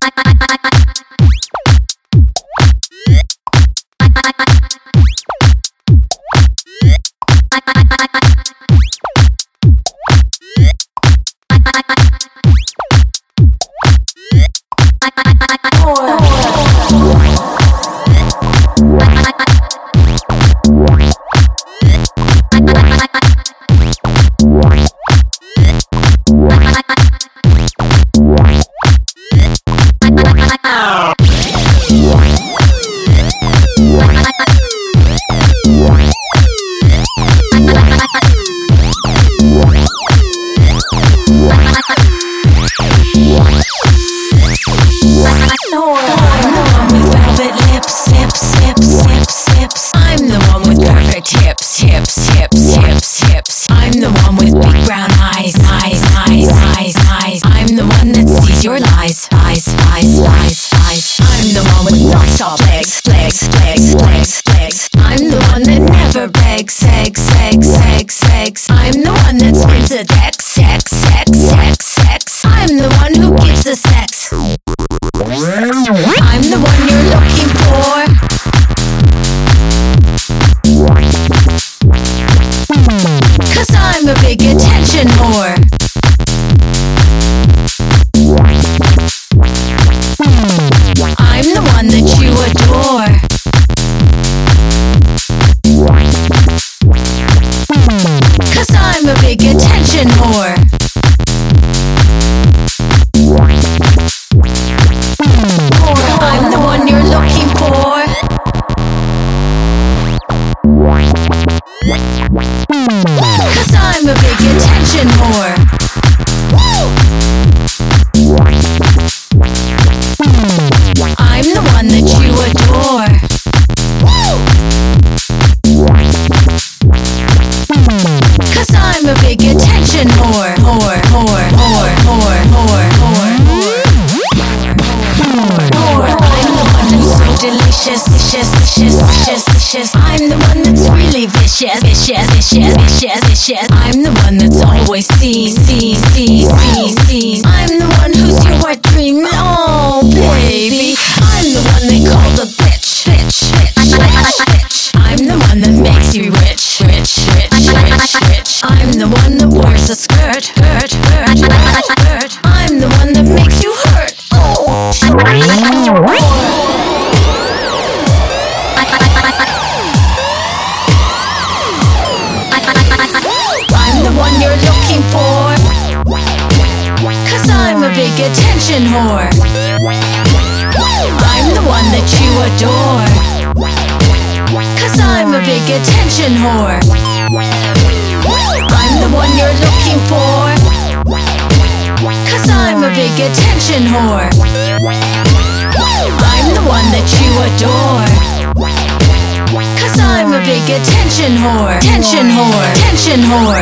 Bye-bye. I'm the one you're looking vicious, vicious. I'm the one that's really vicious, vicious, vicious, vicious, vicious. I'm the one that's always sees, sees, sees, sees, sees. I'm the one who's your wet dream. Oh, baby. I'm the one they call the bitch, bitch, bitch, bitch, bitch. I'm the one that makes you rich, rich, rich, rich, rich. I'm the one that wears a skirt, hurt, Big attention whore. I'm the one that you adore. Cause I'm a big attention whore. I'm the one you're looking for. Cause I'm a big attention whore. I'm the one that you adore. Cause I'm a big attention whore. Attention whore. Attention. Whore,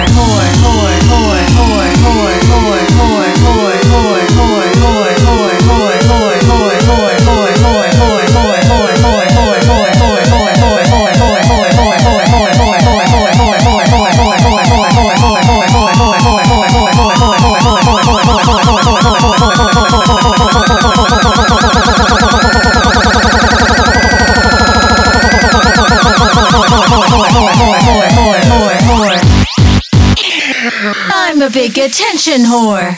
I'm a big attention whore.